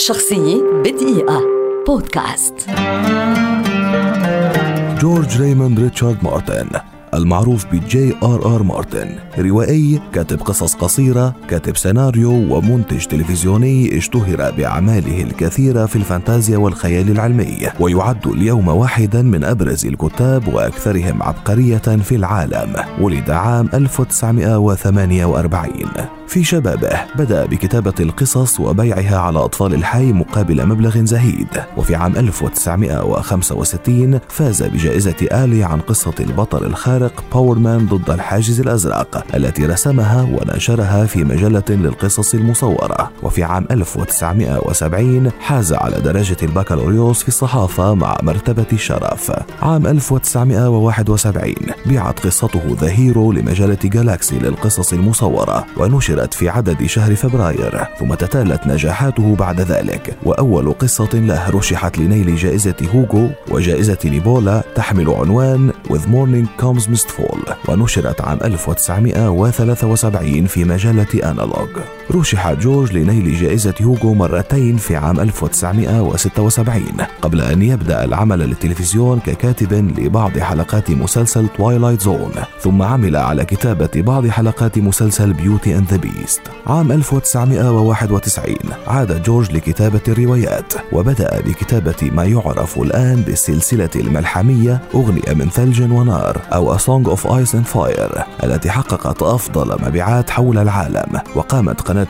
شخصية بدقيقة. بودكاست. جورج ريموند ريتشارد مارتن المعروف بجي آر آر مارتن روائي كاتب قصص قصيرة كاتب سيناريو ومنتج تلفزيوني اشتهر بأعماله الكثيرة في الفانتازيا والخيال العلمي ويعد اليوم واحدا من أبرز الكتاب وأكثرهم عبقرية في العالم ولد عام 1948 في شبابه. بدأ بكتابة القصص وبيعها على أطفال الحي مقابل مبلغ زهيد. وفي عام 1965 فاز بجائزة آلي عن قصة البطل الخارق باورمان ضد الحاجز الأزرق التي رسمها ونشرها في مجلة للقصص المصورة. وفي عام 1970 حاز على درجة البكالوريوس في الصحافة مع مرتبة الشرف عام 1971 بيعت قصته The Hero لمجلة جالاكسي للقصص المصورة ونشر نشرت في عدد شهر فبراير ثم تتالت نجاحاته بعد ذلك. وأول قصة له رشحت لنيل جائزة هوغو وجائزة نيبولا تحمل عنوان With Morning Comes Mistfall ونشرت عام 1973 في مجلة أنالوج رشح جورج لنيل جائزة هوغو مرتين في عام 1976 قبل أن يبدأ العمل للتلفزيون ككاتب لبعض حلقات مسلسل Twilight Zone ثم عمل على كتابة بعض حلقات مسلسل Beauty and the Beast عام 1991 عاد جورج لكتابة الروايات وبدأ بكتابة ما يعرف الآن بالسلسلة الملحمية أغنية من ثلج ونار أو A Song of Ice and Fire التي حققت أفضل مبيعات حول العالم وقامت قناة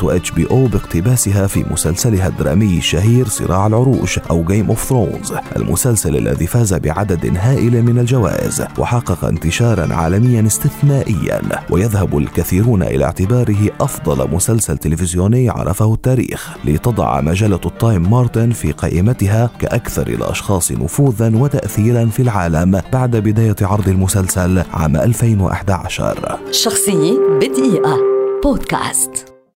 أو باقتباسها في مسلسلها الدرامي الشهير صراع العروش أو Game of Thrones المسلسل الذي فاز بعدد هائل من الجوائز وحقق انتشارا عالميا استثنائيا ويذهب الكثيرون إلى اعتباره أفضل مسلسل تلفزيوني عرفه التاريخ لتضع مجلة التايم مارتن في قائمتها كأكثر الأشخاص نفوذا وتأثيرا في العالم بعد بداية عرض المسلسل عام 2011 شخصية بدقيقة. بودكاست.